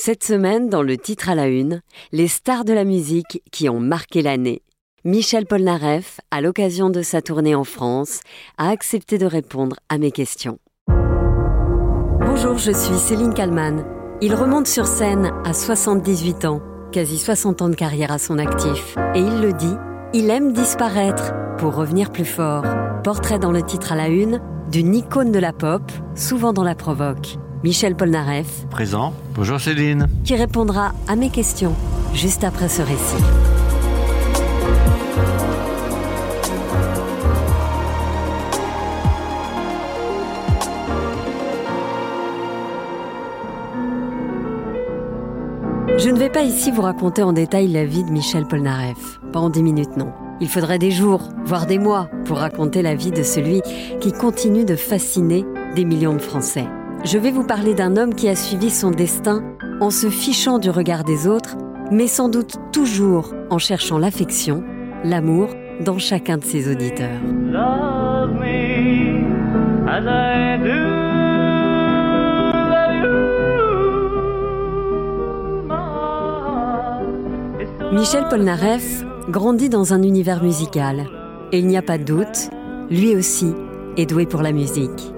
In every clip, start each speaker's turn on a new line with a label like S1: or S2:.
S1: Cette semaine, dans le titre à la une, les stars de la musique qui ont marqué l'année. Michel Polnareff, à l'occasion de sa tournée en France, a accepté de répondre à mes questions. Bonjour, je suis Céline Kalman. Il remonte sur scène à 78 ans, quasi 60 ans de carrière à son actif. Et il le dit, il aime disparaître pour revenir plus fort. Portrait dans le titre à la une d'une icône de la pop, souvent dans la provoque. Michel Polnareff.
S2: Présent. Bonjour Céline.
S1: Qui répondra à mes questions juste après ce récit. Je ne vais pas ici vous raconter en détail la vie de Michel Polnareff. Pas en dix minutes, non. Il faudrait des jours, voire des mois, pour raconter la vie de celui qui continue de fasciner des millions de Français. Je vais vous parler d'un homme qui a suivi son destin en se fichant du regard des autres, mais sans doute toujours en cherchant l'affection, l'amour dans chacun de ses auditeurs. Michel Polnareff grandit dans un univers musical. Et il n'y a pas de doute, lui aussi est doué pour la musique.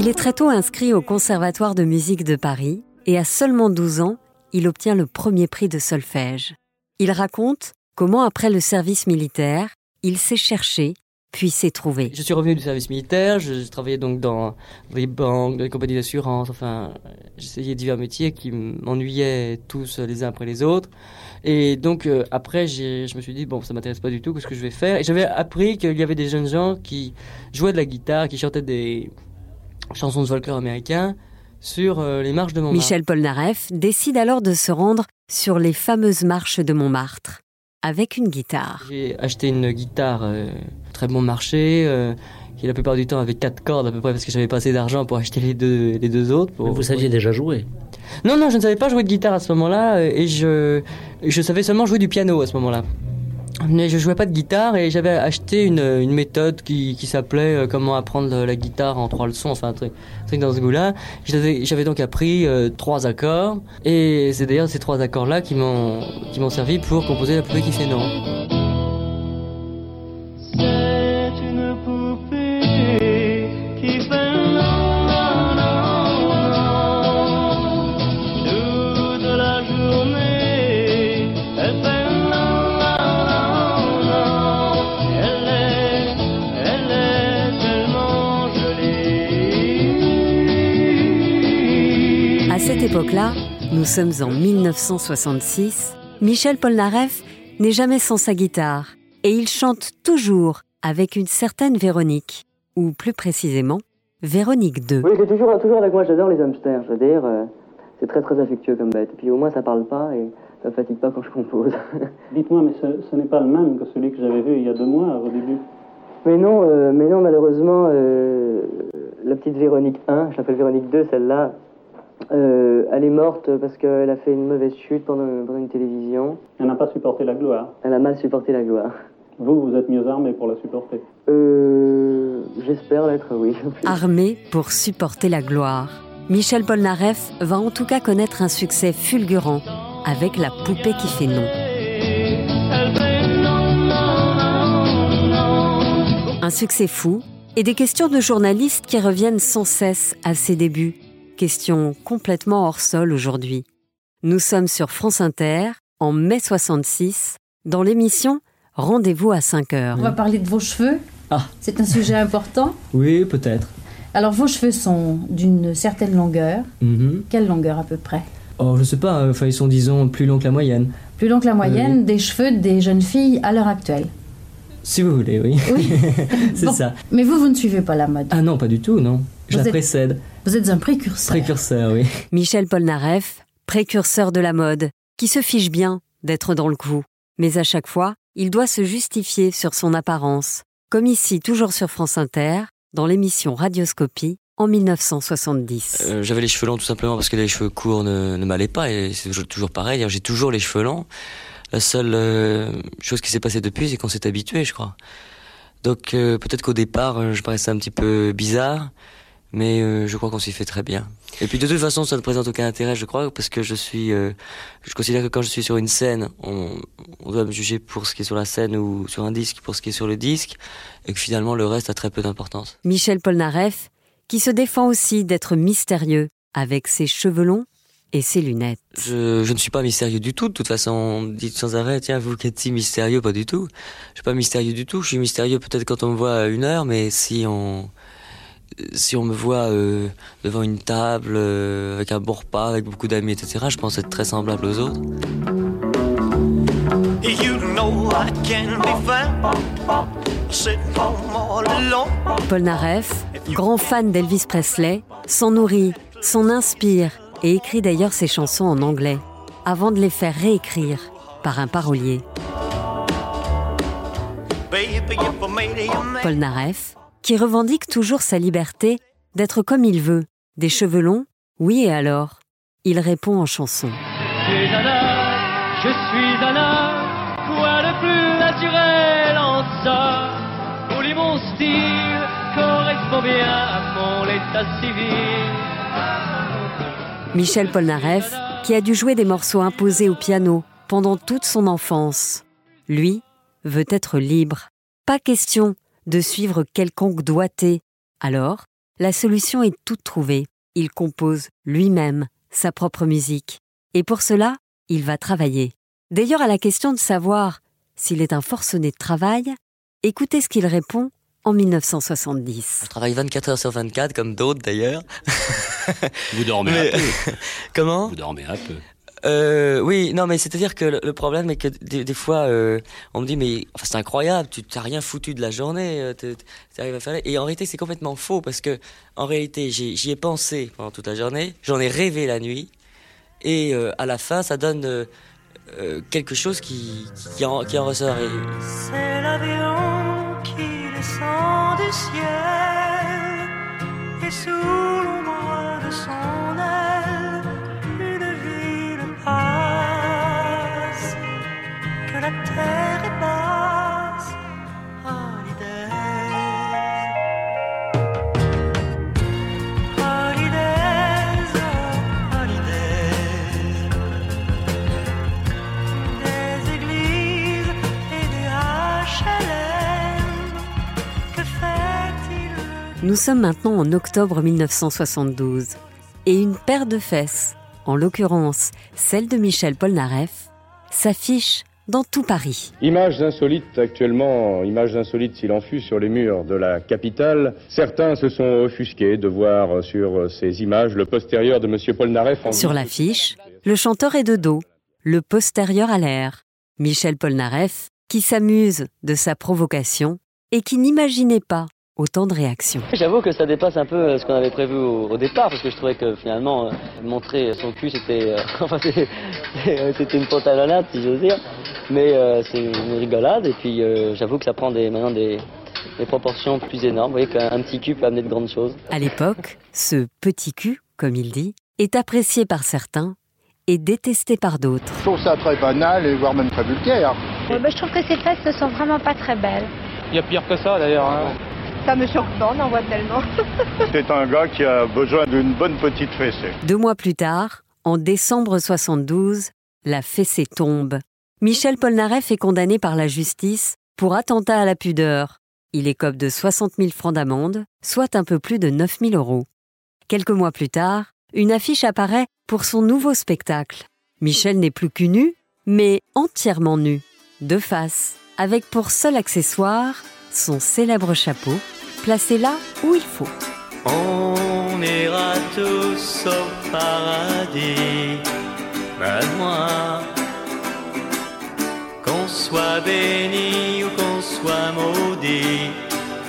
S1: Il est très tôt inscrit au Conservatoire de musique de Paris et à seulement 12 ans, il obtient le premier prix de solfège. Il raconte comment, après le service militaire, il s'est cherché puis s'est trouvé.
S3: Je suis revenu du service militaire, je travaillais donc dans les banques, dans les compagnies d'assurance, enfin, j'essayais divers métiers qui m'ennuyaient tous les uns après les autres. Et donc euh, après, je me suis dit, bon, ça m'intéresse pas du tout, qu'est-ce que je vais faire? Et j'avais appris qu'il y avait des jeunes gens qui jouaient de la guitare, qui chantaient des chansons de folklore américain sur euh, les marches de Montmartre.
S1: Michel Polnareff décide alors de se rendre sur les fameuses marches de Montmartre avec une guitare.
S3: J'ai acheté une guitare euh, très bon marché, euh, qui la plupart du temps avait quatre cordes à peu près parce que j'avais pas assez d'argent pour acheter les deux, les deux autres. Pour...
S4: vous saviez déjà jouer
S3: Non, non, je ne savais pas jouer de guitare à ce moment-là et je, je savais seulement jouer du piano à ce moment-là. Mais je jouais pas de guitare et j'avais acheté une, une méthode qui, qui s'appelait euh, comment apprendre la guitare en trois leçons, enfin un truc, un truc dans ce goût-là. J'avais donc appris euh, trois accords et c'est d'ailleurs ces trois accords-là qui m'ont qui m'ont servi pour composer la poupée qui fait non.
S1: Époque-là, nous sommes en 1966, Michel Polnareff n'est jamais sans sa guitare et il chante toujours avec une certaine Véronique, ou plus précisément, Véronique 2.
S3: Oui, c'est toujours, toujours avec moi, j'adore les hamsters, je veux dire, euh, c'est très très affectueux comme bête. Et puis au moins ça parle pas et ça fatigue pas quand je compose.
S5: Dites-moi, mais ce, n'est pas le même que celui que j'avais vu il y a deux mois au début
S3: mais non, euh, mais non, malheureusement, euh, la petite Véronique 1, je l'appelle Véronique 2, celle-là, euh, elle est morte parce qu'elle a fait une mauvaise chute pendant, une télévision.
S5: Elle n'a pas supporté la gloire.
S3: Elle a mal supporté la gloire.
S5: Vous, vous êtes mieux armé pour la supporter
S3: Euh. J'espère l'être, oui.
S1: Armé pour supporter la gloire. Michel Polnareff va en tout cas connaître un succès fulgurant avec la poupée qui fait non. Un succès fou et des questions de journalistes qui reviennent sans cesse à ses débuts question complètement hors sol aujourd'hui. Nous sommes sur France Inter, en mai 66, dans l'émission Rendez-vous à 5 heures.
S6: On va parler de vos cheveux. Ah. C'est un sujet important.
S3: Oui, peut-être.
S6: Alors, vos cheveux sont d'une certaine longueur. Mhm. Quelle longueur à peu près?
S3: Oh, je sais pas. Enfin, ils sont, disons, plus longs que la moyenne.
S6: Plus longs que la moyenne des cheveux des jeunes filles à l'heure actuelle.
S3: Si vous voulez, oui. Oui. c'est ça.
S6: Mais vous, vous ne suivez pas la mode.
S3: Ah non, pas du tout, non. Je la précède.
S6: Vous êtes un précurseur.
S3: Précurseur, oui.
S1: Michel Polnareff, précurseur de la mode, qui se fiche bien d'être dans le coup. Mais à chaque fois, il doit se justifier sur son apparence. Comme ici, toujours sur France Inter, dans l'émission Radioscopie, en 1970.
S7: Euh, j'avais les cheveux longs tout simplement parce que les cheveux courts ne, ne m'allaient pas et c'est toujours, pareil. J'ai toujours les cheveux longs. La seule euh, chose qui s'est passée depuis, c'est qu'on s'est habitué, je crois. Donc euh, peut-être qu'au départ, je paraissais un petit peu bizarre. Mais euh, je crois qu'on s'y fait très bien. Et puis de toute façon, ça ne présente aucun intérêt, je crois, parce que je suis, euh, je considère que quand je suis sur une scène, on, on, doit me juger pour ce qui est sur la scène ou sur un disque pour ce qui est sur le disque, et que finalement le reste a très peu d'importance.
S1: Michel Polnareff, qui se défend aussi d'être mystérieux avec ses cheveux longs et ses lunettes.
S7: Je, je, ne suis pas mystérieux du tout. De toute façon, on dit sans arrêt, tiens, vous qui êtes si mystérieux, pas du tout. Je suis pas mystérieux du tout. Je suis mystérieux peut-être quand on me voit à une heure, mais si on, si on me voit euh, devant une table, euh, avec un bon repas, avec beaucoup d'amis, etc., je pense être très semblable aux autres.
S1: Paul Naref, grand fan d'Elvis Presley, s'en nourrit, s'en inspire et écrit d'ailleurs ses chansons en anglais, avant de les faire réécrire par un parolier. Paul Naref, qui revendique toujours sa liberté d'être comme il veut, des cheveux longs, oui et alors? Il répond en chanson. Michel Polnareff, qui a dû jouer des morceaux imposés au piano pendant toute son enfance, lui veut être libre. Pas question de suivre quelconque doigté. Alors, la solution est toute trouvée. Il compose lui-même sa propre musique. Et pour cela, il va travailler. D'ailleurs, à la question de savoir s'il est un forcené de travail, écoutez ce qu'il répond en 1970.
S7: Je travaille 24 heures sur 24, comme d'autres d'ailleurs.
S4: Vous dormez un peu.
S7: Comment?
S4: Vous dormez un peu.
S7: Euh, oui, non, mais c'est-à-dire que le, problème est que des, fois, euh, on me dit, mais c'est incroyable, tu t'as rien foutu de la journée, euh, tu arrives à faire. Et en réalité, c'est complètement faux parce que, en réalité, j'y ai, pensé pendant toute la journée, j'en ai rêvé la nuit, et à la fin, ça donne quelque chose qui, qui en ressort.
S2: C'est l'avion qui descend du ciel, et sous l'ombre de son
S1: Nous sommes maintenant en octobre 1972 et une paire de fesses, en l'occurrence celle de Michel Polnareff, s'affiche dans tout Paris.
S8: Images insolites actuellement, images insolites s'il en fut sur les murs de la capitale. Certains se sont offusqués de voir sur ces images le postérieur de M. Polnareff. En
S1: Sur l'affiche, le chanteur est de dos, le postérieur à l'air. Michel Polnareff, qui s'amuse de sa provocation et qui n'imaginait pas autant de réactions.
S3: J'avoue que ça dépasse un peu euh, ce qu'on avait prévu au, au départ, parce que je trouvais que finalement, euh, montrer son cul, c'était euh, enfin, c'était- c'était une pantalonnade, si j'ose dire. Mais euh, c'est une rigolade, et puis euh, j'avoue que ça prend des, maintenant des, des proportions plus énormes. Vous voyez qu'un un petit cul peut amener de grandes choses.
S1: À l'époque, ce petit cul, comme il dit, est apprécié par certains et détesté par d'autres.
S9: Je trouve ça très banal et voire même très vulgaire.
S10: Ouais, bah, je trouve que ces fesses ne sont vraiment pas très belles.
S11: Il y a pire que ça d'ailleurs. hein.
S10: Ça me surprend, on en voit tellement.
S9: C'est un gars qui a besoin d'une bonne petite fessée.
S1: Deux mois plus tard, en décembre 72, la fessée tombe. Michel Polnareff est condamné par la justice pour attentat à la pudeur. Il écope de 60 000 francs d'amende, soit un peu plus de 9 000 euros. Quelques mois plus tard, une affiche apparaît pour son nouveau spectacle. Michel n'est plus cul nu, mais entièrement nu, de face, avec pour seul accessoire son célèbre chapeau, placé là où il faut.
S2: On ira tous au paradis, moi, qu'on soit béni ou qu'on soit maudit,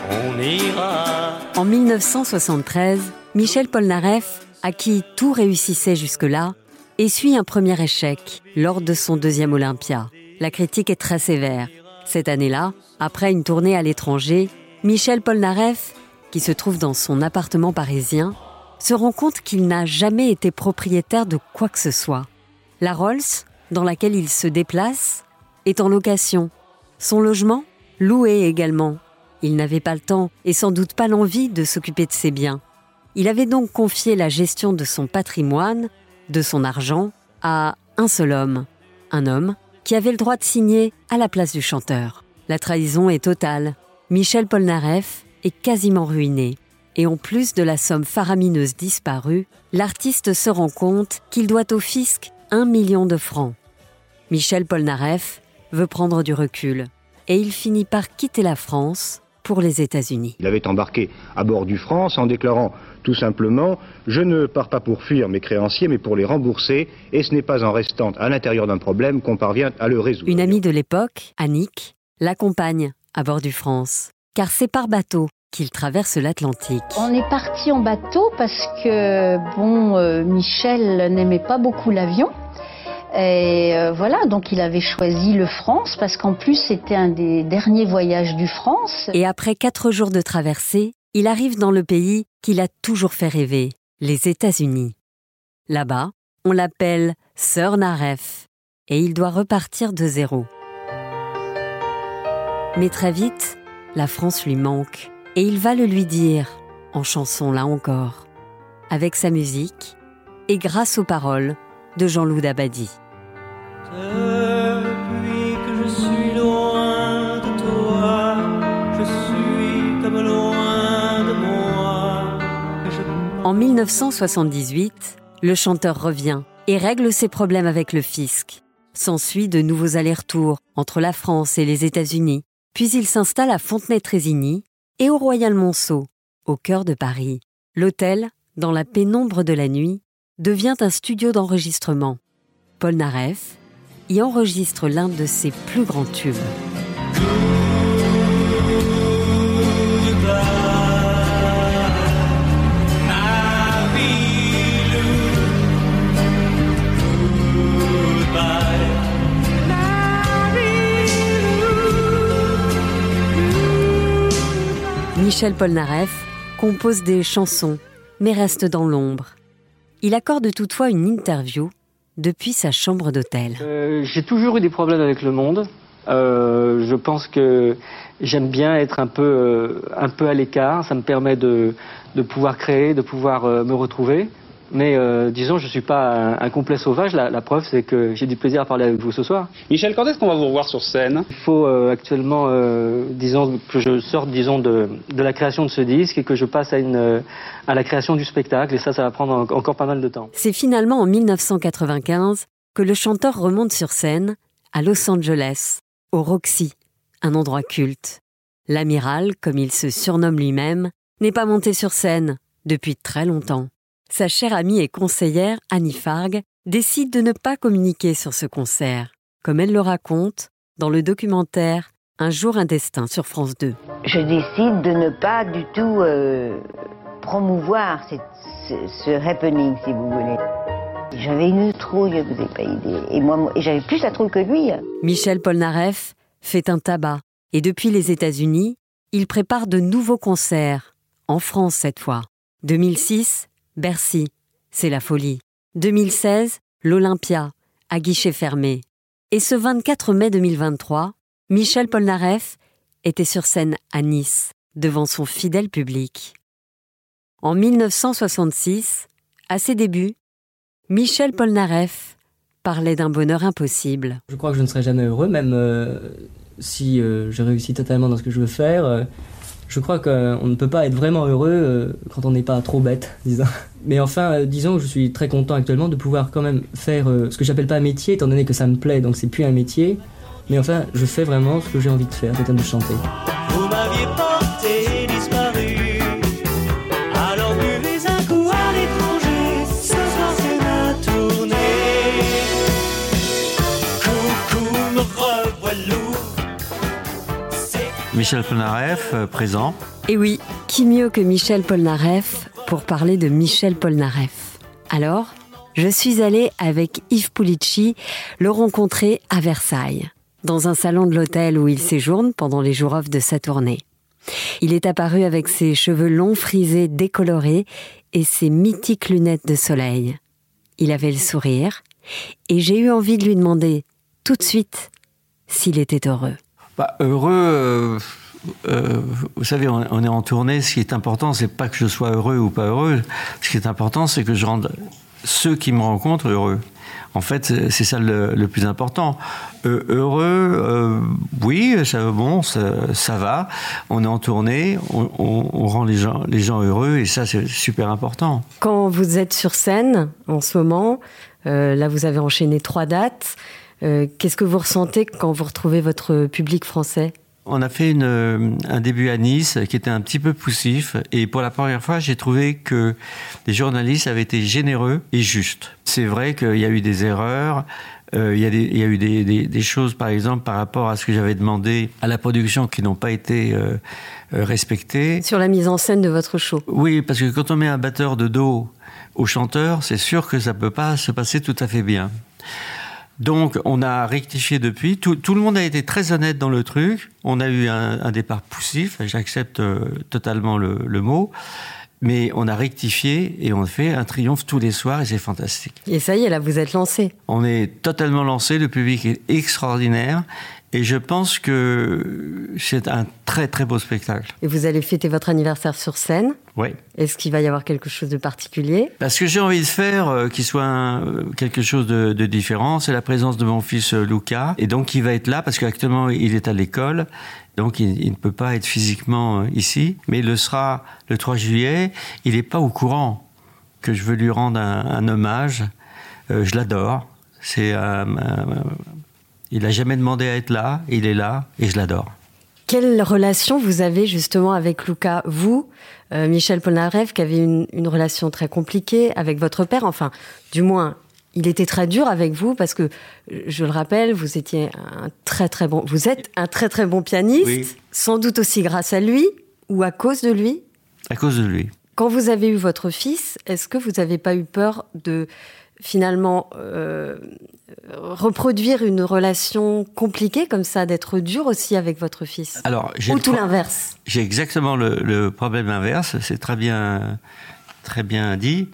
S2: on ira.
S1: En 1973, Michel Polnareff, à qui tout réussissait jusque-là, essuie un premier échec lors de son deuxième Olympia. La critique est très sévère. Cette année-là, après une tournée à l'étranger, Michel Polnareff, qui se trouve dans son appartement parisien, se rend compte qu'il n'a jamais été propriétaire de quoi que ce soit. La Rolls, dans laquelle il se déplace, est en location. Son logement, loué également. Il n'avait pas le temps et sans doute pas l'envie de s'occuper de ses biens. Il avait donc confié la gestion de son patrimoine, de son argent, à un seul homme, un homme qui avait le droit de signer à la place du chanteur. La trahison est totale. Michel Polnareff est quasiment ruiné. Et en plus de la somme faramineuse disparue, l'artiste se rend compte qu'il doit au fisc un million de francs. Michel Polnareff veut prendre du recul et il finit par quitter la France pour les États-Unis.
S12: Il avait embarqué à bord du France en déclarant tout simplement Je ne pars pas pour fuir mes créanciers, mais pour les rembourser, et ce n'est pas en restant à l'intérieur d'un problème qu'on parvient à le résoudre.
S1: Une amie de l'époque, Annick, l'accompagne à bord du France, car c'est par bateau qu'il traverse l'Atlantique.
S6: On est parti en bateau parce que, bon, euh, Michel n'aimait pas beaucoup l'avion. Et euh, voilà, donc il avait choisi le France parce qu'en plus c'était un des derniers voyages du France.
S1: Et après quatre jours de traversée, il arrive dans le pays qu'il a toujours fait rêver, les États-Unis. Là-bas, on l'appelle Sir Naref et il doit repartir de zéro. Mais très vite, la France lui manque et il va le lui dire, en chanson là encore, avec sa musique et grâce aux paroles de Jean-Loup Dabadi.
S2: Depuis que je suis loin de toi, je suis comme loin de moi.
S1: En 1978, le chanteur revient et règle ses problèmes avec le fisc. S'ensuit de nouveaux allers-retours entre la France et les États-Unis, puis il s'installe à Fontenay-Trésigny et au Royal Monceau, au cœur de Paris. L'hôtel, dans la pénombre de la nuit, devient un studio d'enregistrement. Paul Naref y enregistre l'un de ses plus grands tubes. Michel Polnareff compose des chansons, mais reste dans l'ombre. Il accorde toutefois une interview depuis sa chambre d'hôtel.
S13: Euh, j'ai toujours eu des problèmes avec le monde. Euh, je pense que j'aime bien être un peu, euh, un peu à l'écart. Ça me permet de, de pouvoir créer, de pouvoir me retrouver. Mais disons, je ne suis pas un, complet sauvage. La, preuve, c'est que j'ai du plaisir à parler avec vous ce soir.
S11: Michel, quand est-ce qu'on va vous revoir sur scène?
S13: Il faut actuellement, disons, que je sorte, disons, de, de, la création de ce disque et que je passe à, une, à la création du spectacle. Et ça, ça va prendre encore pas mal de temps.
S1: C'est finalement en 1995 que le chanteur remonte sur scène à Los Angeles, au Roxy, un endroit culte. L'amiral, comme il se surnomme lui-même, n'est pas monté sur scène depuis très longtemps. Sa chère amie et conseillère, Annie Farg, décide de ne pas communiquer sur ce concert, comme elle le raconte dans le documentaire Un jour un destin sur France 2.
S14: Je décide de ne pas du tout euh, promouvoir ce, ce happening, si vous voulez. J'avais une trouille, vous n'avez pas idée. Et moi, j'avais plus la trouille que lui.
S1: Michel Polnareff fait un tabac. Et depuis les États-Unis, il prépare de nouveaux concerts. En France cette fois. 2006, Bercy. C'est la folie. 2016, l'Olympia, à guichet fermé. Et ce 24 mai 2023, Michel Polnareff était sur scène à Nice, devant son fidèle public. En 1966, à ses débuts, Michel Polnareff parlait d'un bonheur impossible.
S3: Je crois que je ne serai jamais heureux, même euh, si euh, je réussis totalement dans ce que je veux faire. Euh, je crois qu'on ne peut pas être vraiment heureux quand on n'est pas trop bête, disons. Mais enfin, disons que je suis très content actuellement de pouvoir quand même faire ce que j'appelle pas un métier, étant donné que ça me plaît, donc c'est plus un métier. Mais enfin, je fais vraiment ce que j'ai envie de faire, c'est-à-dire de chanter.
S15: Michel Polnareff, euh, présent.
S1: Et oui, qui mieux que Michel Polnareff pour parler de Michel Polnareff? Alors, je suis allée avec Yves Pulici le rencontrer à Versailles, dans un salon de l'hôtel où il séjourne pendant les jours off de sa tournée. Il est apparu avec ses cheveux longs frisés décolorés et ses mythiques lunettes de soleil. Il avait le sourire et j'ai eu envie de lui demander tout de suite s'il était heureux.
S15: Bah, heureux, euh, euh, vous savez, on, est en tournée. Ce qui est important, c'est pas que je sois heureux ou pas heureux. Ce qui est important, c'est que je rende ceux qui me rencontrent heureux. En fait, c'est ça le, plus important. Euh, heureux, oui, ça, va. On est en tournée, on, rend les gens, heureux, et ça, c'est super important.
S1: Quand vous êtes sur scène, en ce moment, là, vous avez enchaîné trois dates. Euh, qu'est-ce que vous ressentez quand vous retrouvez votre public français?
S15: On a fait une, un début à Nice qui était un petit peu poussif et pour la première fois j'ai trouvé que les journalistes avaient été généreux et justes. C'est vrai qu'il y a eu des erreurs, euh, il, y a des, il, y a eu des, des, des, choses par exemple par rapport à ce que j'avais demandé à la production qui n'ont pas été euh, respectées.
S1: Sur la mise en scène de votre show
S15: Oui, parce que quand on met un batteur de dos au chanteur, c'est sûr que ça ne peut pas se passer tout à fait bien. Donc, on a rectifié depuis. Tout, tout, le monde a été très honnête dans le truc. On a eu un, un départ poussif. J'accepte euh, totalement le, le, mot. Mais on a rectifié et on fait un triomphe tous les soirs et c'est fantastique.
S1: Et ça y est, là, vous êtes lancé.
S15: On est totalement lancé. Le public est extraordinaire. Et je pense que c'est un très très beau spectacle.
S1: Et vous allez fêter votre anniversaire sur scène
S15: Oui.
S1: Est-ce qu'il va y avoir quelque chose de particulier?
S15: Parce que j'ai envie de faire euh, qu'il soit un, quelque chose de, de différent. C'est la présence de mon fils euh, Luca. Et donc il va être là parce qu'actuellement il est à l'école. Donc il, il, ne peut pas être physiquement euh, ici. Mais il le sera le 3 juillet. Il n'est pas au courant que je veux lui rendre un, un hommage. Euh, je l'adore. C'est un, il n'a jamais demandé à être là, il est là et je l'adore.
S1: Quelle relation vous avez justement avec Luca Vous, euh, Michel Polnareff, qui avait une, une, relation très compliquée avec votre père, enfin, du moins, il était très dur avec vous parce que, je le rappelle, vous étiez un très très bon, vous êtes un très très bon pianiste, oui. sans doute aussi grâce à lui ou à cause de lui?
S15: À cause de lui.
S1: Quand vous avez eu votre fils, est-ce que vous n'avez pas eu peur de finalement euh, reproduire une relation compliquée comme ça, d'être dur aussi avec votre fils
S15: Alors,
S1: Ou tout l'inverse
S15: J'ai exactement le, le, problème inverse, c'est très bien, très bien dit.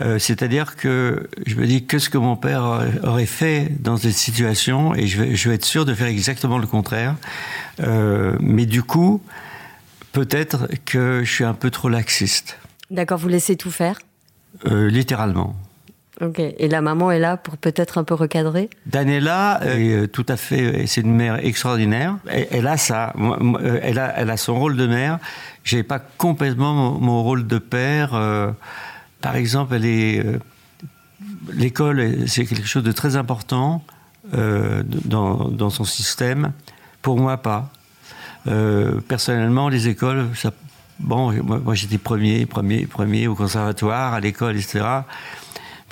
S15: Euh, C'est-à-dire que je me dis qu'est-ce que mon père aurait fait dans cette situation et je vais, je vais être sûr de faire exactement le contraire. Euh, mais du coup, peut-être que je suis un peu trop laxiste.
S1: D'accord, vous laissez tout faire
S15: Littéralement.
S1: Ok. Et la maman est là pour peut-être un peu recadrer?
S15: Daniela est tout à fait. C'est une mère extraordinaire. Elle, a ça. Elle a, elle a son rôle de mère. J'ai pas complètement mon, rôle de père. Euh, par exemple, elle est. Euh, L'école, c'est quelque chose de très important euh, dans, dans, son système. Pour moi, pas. Euh, personnellement, les écoles, bon, moi j'étais premier, premier, premier au conservatoire, à l'école, etc.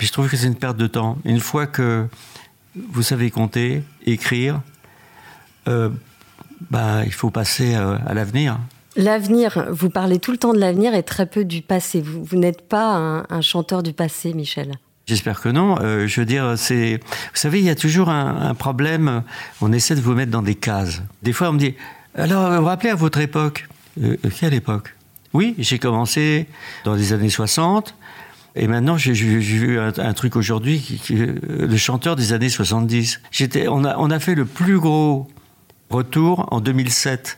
S15: Puis je trouve que c'est une perte de temps. Une fois que vous savez compter, écrire, euh, bah, il faut passer euh, à l'avenir.
S1: L'avenir, vous parlez tout le temps de l'avenir et très peu du passé. Vous, vous n'êtes pas un, un, chanteur du passé, Michel.
S15: J'espère que non. Euh, je veux dire, c'est. Vous savez, il y a toujours un, un, problème. On essaie de vous mettre dans des cases. Des fois, on me dit alors, vous vous rappelez à votre époque? Euh, Quelle époque? Oui, j'ai commencé dans les années 60. Et maintenant, j'ai vu un, truc aujourd'hui, qui, le chanteur des années 70. On a, fait le plus gros retour en 2007.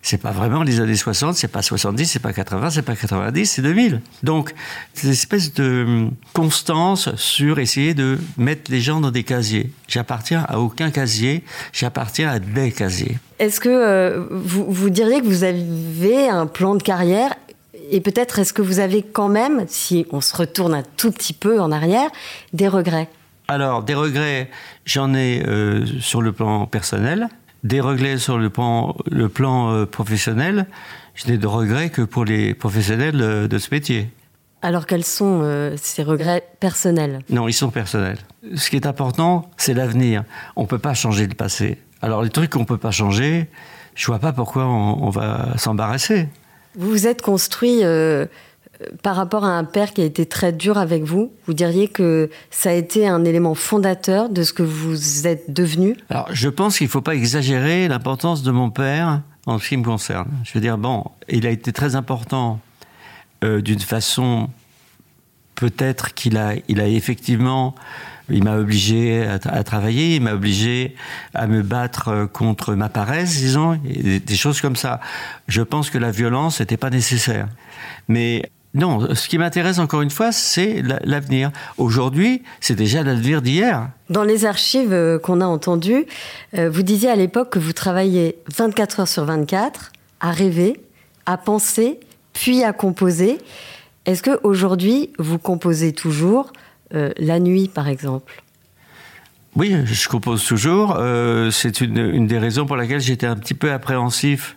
S15: C'est pas vraiment les années 60, c'est pas 70, c'est pas 80, c'est pas 90, c'est 2000. Donc, c'est une espèce de constance sur essayer de mettre les gens dans des casiers. J'appartiens à aucun casier, j'appartiens à des casiers.
S1: Est-ce que euh, vous, vous diriez que vous avez un plan de carrière et peut-être est-ce que vous avez quand même, si on se retourne un tout petit peu en arrière, des regrets?
S15: Alors, des regrets, j'en ai euh, sur le plan personnel, des regrets sur le plan, le plan euh, professionnel. Je n'ai de regrets que pour les professionnels euh, de ce métier.
S1: Alors quels sont euh, ces regrets personnels?
S15: Non, ils sont personnels. Ce qui est important, c'est l'avenir. On ne peut pas changer le passé. Alors les trucs qu'on ne peut pas changer, je ne vois pas pourquoi on, on va s'embarrasser.
S1: Vous vous êtes construit euh, par rapport à un père qui a été très dur avec vous. Vous diriez que ça a été un élément fondateur de ce que vous êtes devenu?
S15: Alors, je pense qu'il ne faut pas exagérer l'importance de mon père en ce qui me concerne. Je veux dire, bon, il a été très important euh, d'une façon peut-être qu'il a, il a effectivement Il m'a obligé à, travailler, il m'a obligé à me battre contre ma paresse, disons, et des choses comme ça. Je pense que la violence n'était pas nécessaire. Mais non, ce qui m'intéresse encore une fois, c'est l'avenir. Aujourd'hui, c'est déjà l'avenir d'hier.
S1: Dans les archives euh, qu'on a entendues, euh, vous disiez à l'époque que vous travailliez 24 heures sur 24 à rêver, à penser, puis à composer. Est-ce que aujourd'hui vous composez toujours euh, la nuit, par exemple
S15: Oui, je compose toujours. c'est une, une, des raisons pour laquelle j'étais un petit peu appréhensif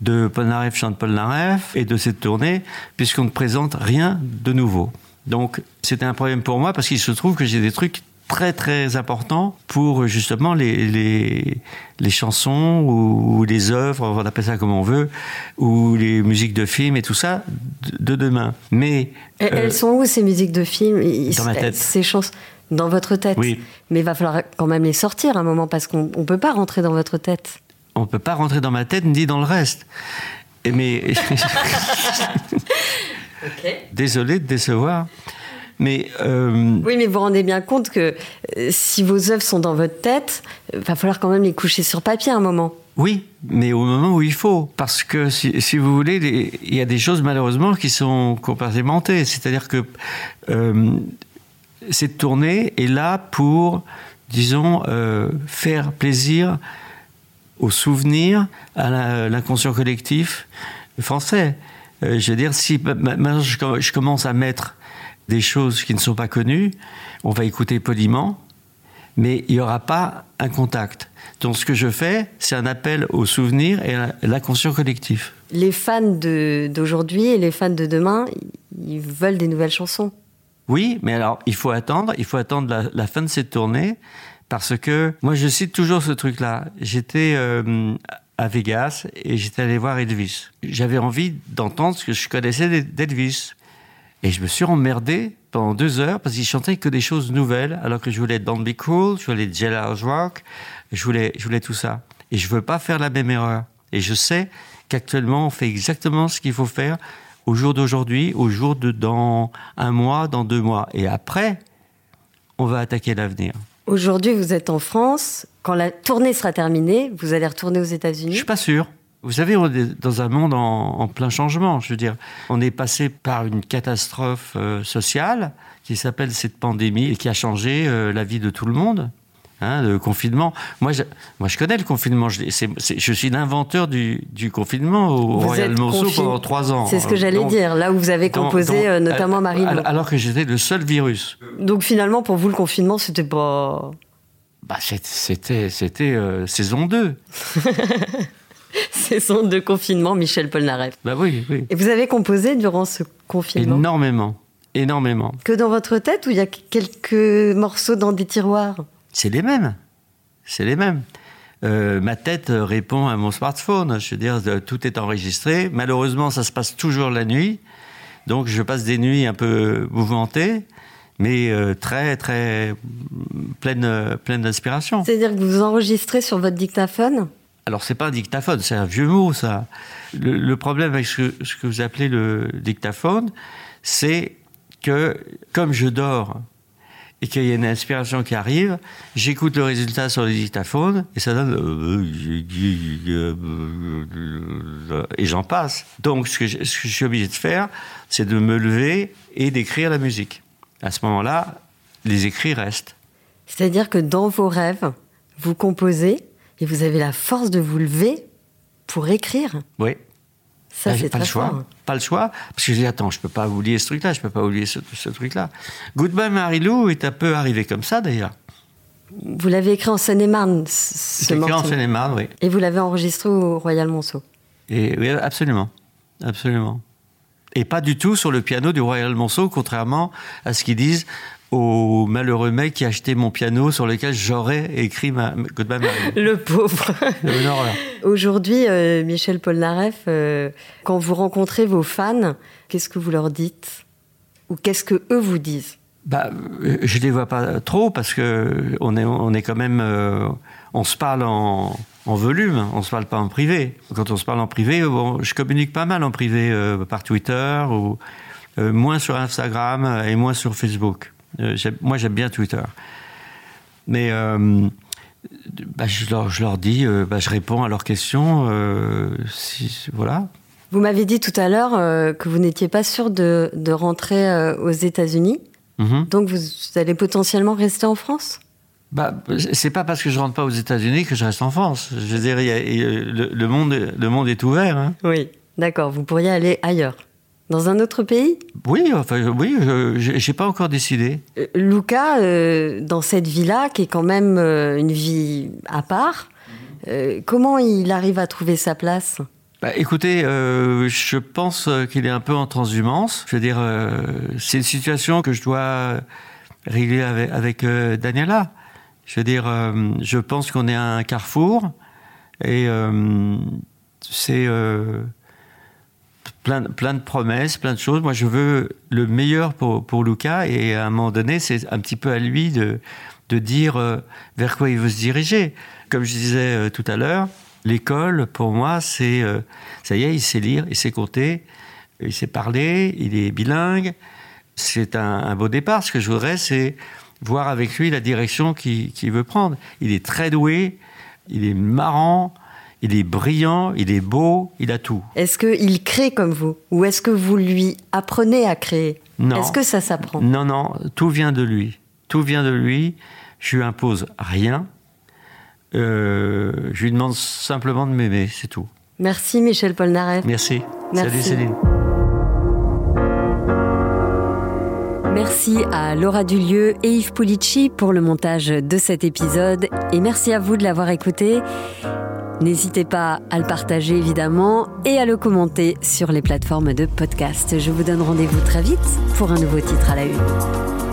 S15: de Polnareff chante Polnareff et de cette tournée, puisqu'on ne présente rien de nouveau. Donc c'était un problème pour moi parce qu'il se trouve que j'ai des trucs très très importants pour justement les, les, les chansons ou, les œuvres, on appelle ça comme on veut, ou les musiques de films et tout ça de, demain. Mais
S1: elles euh, sont où ces musiques de films?
S15: Dans ma tête.
S1: Ces chansons? Dans votre tête?
S15: Oui.
S1: Mais il va falloir quand même les sortir à un moment parce qu'on ne peut pas rentrer dans votre tête
S15: on ne peut pas rentrer dans ma tête ni dans le reste. Mais désolé de décevoir. Mais
S1: euh, Oui, mais vous vous rendez bien compte que euh, si vos œuvres sont dans votre tête, il va falloir quand même les coucher sur papier à un moment.
S15: Oui, mais au moment où il faut. Parce que si, vous voulez, il y a des choses malheureusement qui sont compartimentées. C'est-à-dire que euh, cette tournée est là pour, disons, faire plaisir au souvenir, à l'inconscient collectif français. Euh, je veux dire, si maintenant je, commence à mettre des choses qui ne sont pas connues, on va écouter poliment, mais il n'y aura pas un contact. Donc ce que je fais, c'est un appel au souvenir et à l'inconscient collectif.
S1: Les fans d'aujourd'hui et les fans de demain, ils veulent des nouvelles chansons.
S15: Oui, mais alors il faut attendre, il faut attendre la, la fin de cette tournée parce que moi, je cite toujours ce truc-là. J'étais euh, à Vegas et j'étais allé voir Elvis. J'avais envie d'entendre ce que je connaissais d'Elvis. Et je me suis emmerdé pendant deux heures parce qu'il chantait que des choses nouvelles, alors que je voulais Don't Be Cool, je voulais Jailhouse Rock, je voulais, je voulais tout ça. Et je veux pas faire la même erreur. Et je sais qu'actuellement, on fait exactement ce qu'il faut faire au jour d'aujourd'hui, au jour de dans un mois, dans deux mois. Et après, on va attaquer l'avenir.
S1: Aujourd'hui, vous êtes en France. Quand la tournée sera terminée, vous allez retourner aux États-Unis?
S15: Je suis pas sûr. Vous savez, on est dans un monde en, plein changement. Je veux dire, on est passé par une catastrophe euh, sociale qui s'appelle cette pandémie et qui a changé euh, la vie de tout le monde. Hein, le confinement. Moi je, moi, je connais le confinement. Je, je suis l'inventeur du, du, confinement au Royal Monceau pendant trois ans.
S1: C'est ce que j'allais dire, là où vous avez composé euh, notamment Marie.
S15: Alors que j'étais le seul virus.
S1: Donc finalement, pour vous, le confinement, c'était pas.
S15: Bah, c'était c'était euh, saison 2.
S1: saison de confinement, Michel Polnareff.
S15: Bah oui, oui.
S1: Et vous avez composé durant ce confinement?
S15: Énormément, énormément.
S1: Que dans votre tête ou il y a quelques morceaux dans des tiroirs?
S15: C'est les mêmes. C'est les mêmes. Euh, ma tête répond à mon smartphone. Je veux dire, tout est enregistré. Malheureusement, ça se passe toujours la nuit. Donc, je passe des nuits un peu mouvementées, mais euh, très, très pleines, pleines d'inspiration.
S1: C'est-à-dire que vous enregistrez sur votre dictaphone?
S15: Alors, c'est pas un dictaphone, c'est un vieux mot, ça. Le, problème avec ce que vous appelez le dictaphone, c'est que, comme je dors et qu'il y a une inspiration qui arrive, j'écoute le résultat sur le dictaphone et ça donne et j'en passe. Donc ce que, je, suis obligé de faire, c'est de me lever et d'écrire la musique. À ce moment-là, les écrits restent.
S1: C'est-à-dire que dans vos rêves, vous composez et vous avez la force de vous lever pour écrire.
S15: Oui.
S1: Ça, c'est
S15: pas le choix. Pas le choix. Parce que je dis, attends, je peux pas oublier ce truc-là, je peux pas oublier ce, truc-là. Goodbye Marilou est un peu arrivé comme ça, d'ailleurs.
S1: Vous l'avez écrit en Seine-et-Marne, ce
S15: écrit en Seine-et-Marne, oui.
S1: Et vous l'avez enregistré au Royal Monceau.
S15: Et, oui, absolument. Absolument. Et pas du tout sur le piano du Royal Monceau, contrairement à ce qu'ils disent au malheureux mec qui a acheté mon piano sur lequel j'aurais écrit ma Goodbye
S1: Le pauvre. Aujourd'hui, euh, Michel Polnareff, euh, quand vous rencontrez vos fans, qu'est-ce que vous leur dites? Ou qu'est-ce que eux vous disent?
S15: Bah, je les vois pas trop parce que on est, on est quand même, euh, on se parle en, en, volume, on se parle pas en privé. Quand on se parle en privé, bon, je communique pas mal en privé par Twitter ou moins sur Instagram et moins sur Facebook. Euh, moi, j'aime bien Twitter. Mais euh, bah, je, leur, je leur dis, euh, bah, je réponds à leurs questions. si, voilà.
S1: Vous m'avez dit tout à l'heure que vous n'étiez pas sûr de, de rentrer aux États-Unis.
S15: Mhm.
S1: Donc vous allez potentiellement rester en France?
S15: Bah, c'est pas parce que je rentre pas aux États-Unis que je reste en France. Je veux dire, il y a- il y a- le, le monde, le monde est ouvert. hein.
S1: Oui. D'accord, vous pourriez aller ailleurs. Dans un autre pays?
S15: Oui, enfin, oui, je- j'ai pas encore décidé.
S1: Euh, Luca, euh, dans cette vie-là, qui est quand même euh, une vie à part, euh, comment il arrive à trouver sa place?
S15: Bah, écoutez, euh, je pense qu'il est un peu en transhumance. Je veux dire, euh, c'est une situation que je dois régler avec, avec euh, Daniela. Je veux dire, euh, je pense qu'on est à un carrefour et euh, c'est euh, plein, plein de promesses, plein de choses. Moi, je veux le meilleur pour, pour Luca et à un moment donné, c'est un petit peu à lui de, de dire euh, vers quoi il veut se diriger. Comme je disais euh, tout à l'heure, l'école, pour moi, c'est euh, ça y est, il sait lire, il sait compter, il sait parler, il est bilingue. C'est un, beau départ. Ce que je voudrais, c'est voir avec lui la direction qu'il veut prendre. Il est très doué, il est marrant, il est brillant, il est beau, il a tout.
S1: Est-ce qu'il crée comme vous Ou est-ce que vous lui apprenez à créer?
S15: Non.
S1: Est-ce que ça s'apprend?
S15: Non, non, tout vient de lui. Tout vient de lui. Je lui impose rien. Euh, je lui demande simplement de m'aimer, c'est tout.
S1: Merci Michel Polnareff.
S15: Merci.
S1: Merci.
S15: Salut Céline.
S1: Merci à Laura Dulieu et Yves Pulici pour le montage de cet épisode et merci à vous de l'avoir écouté. N'hésitez pas à le partager évidemment et à le commenter sur les plateformes de podcast. Je vous donne rendez-vous très vite pour un nouveau titre à la une.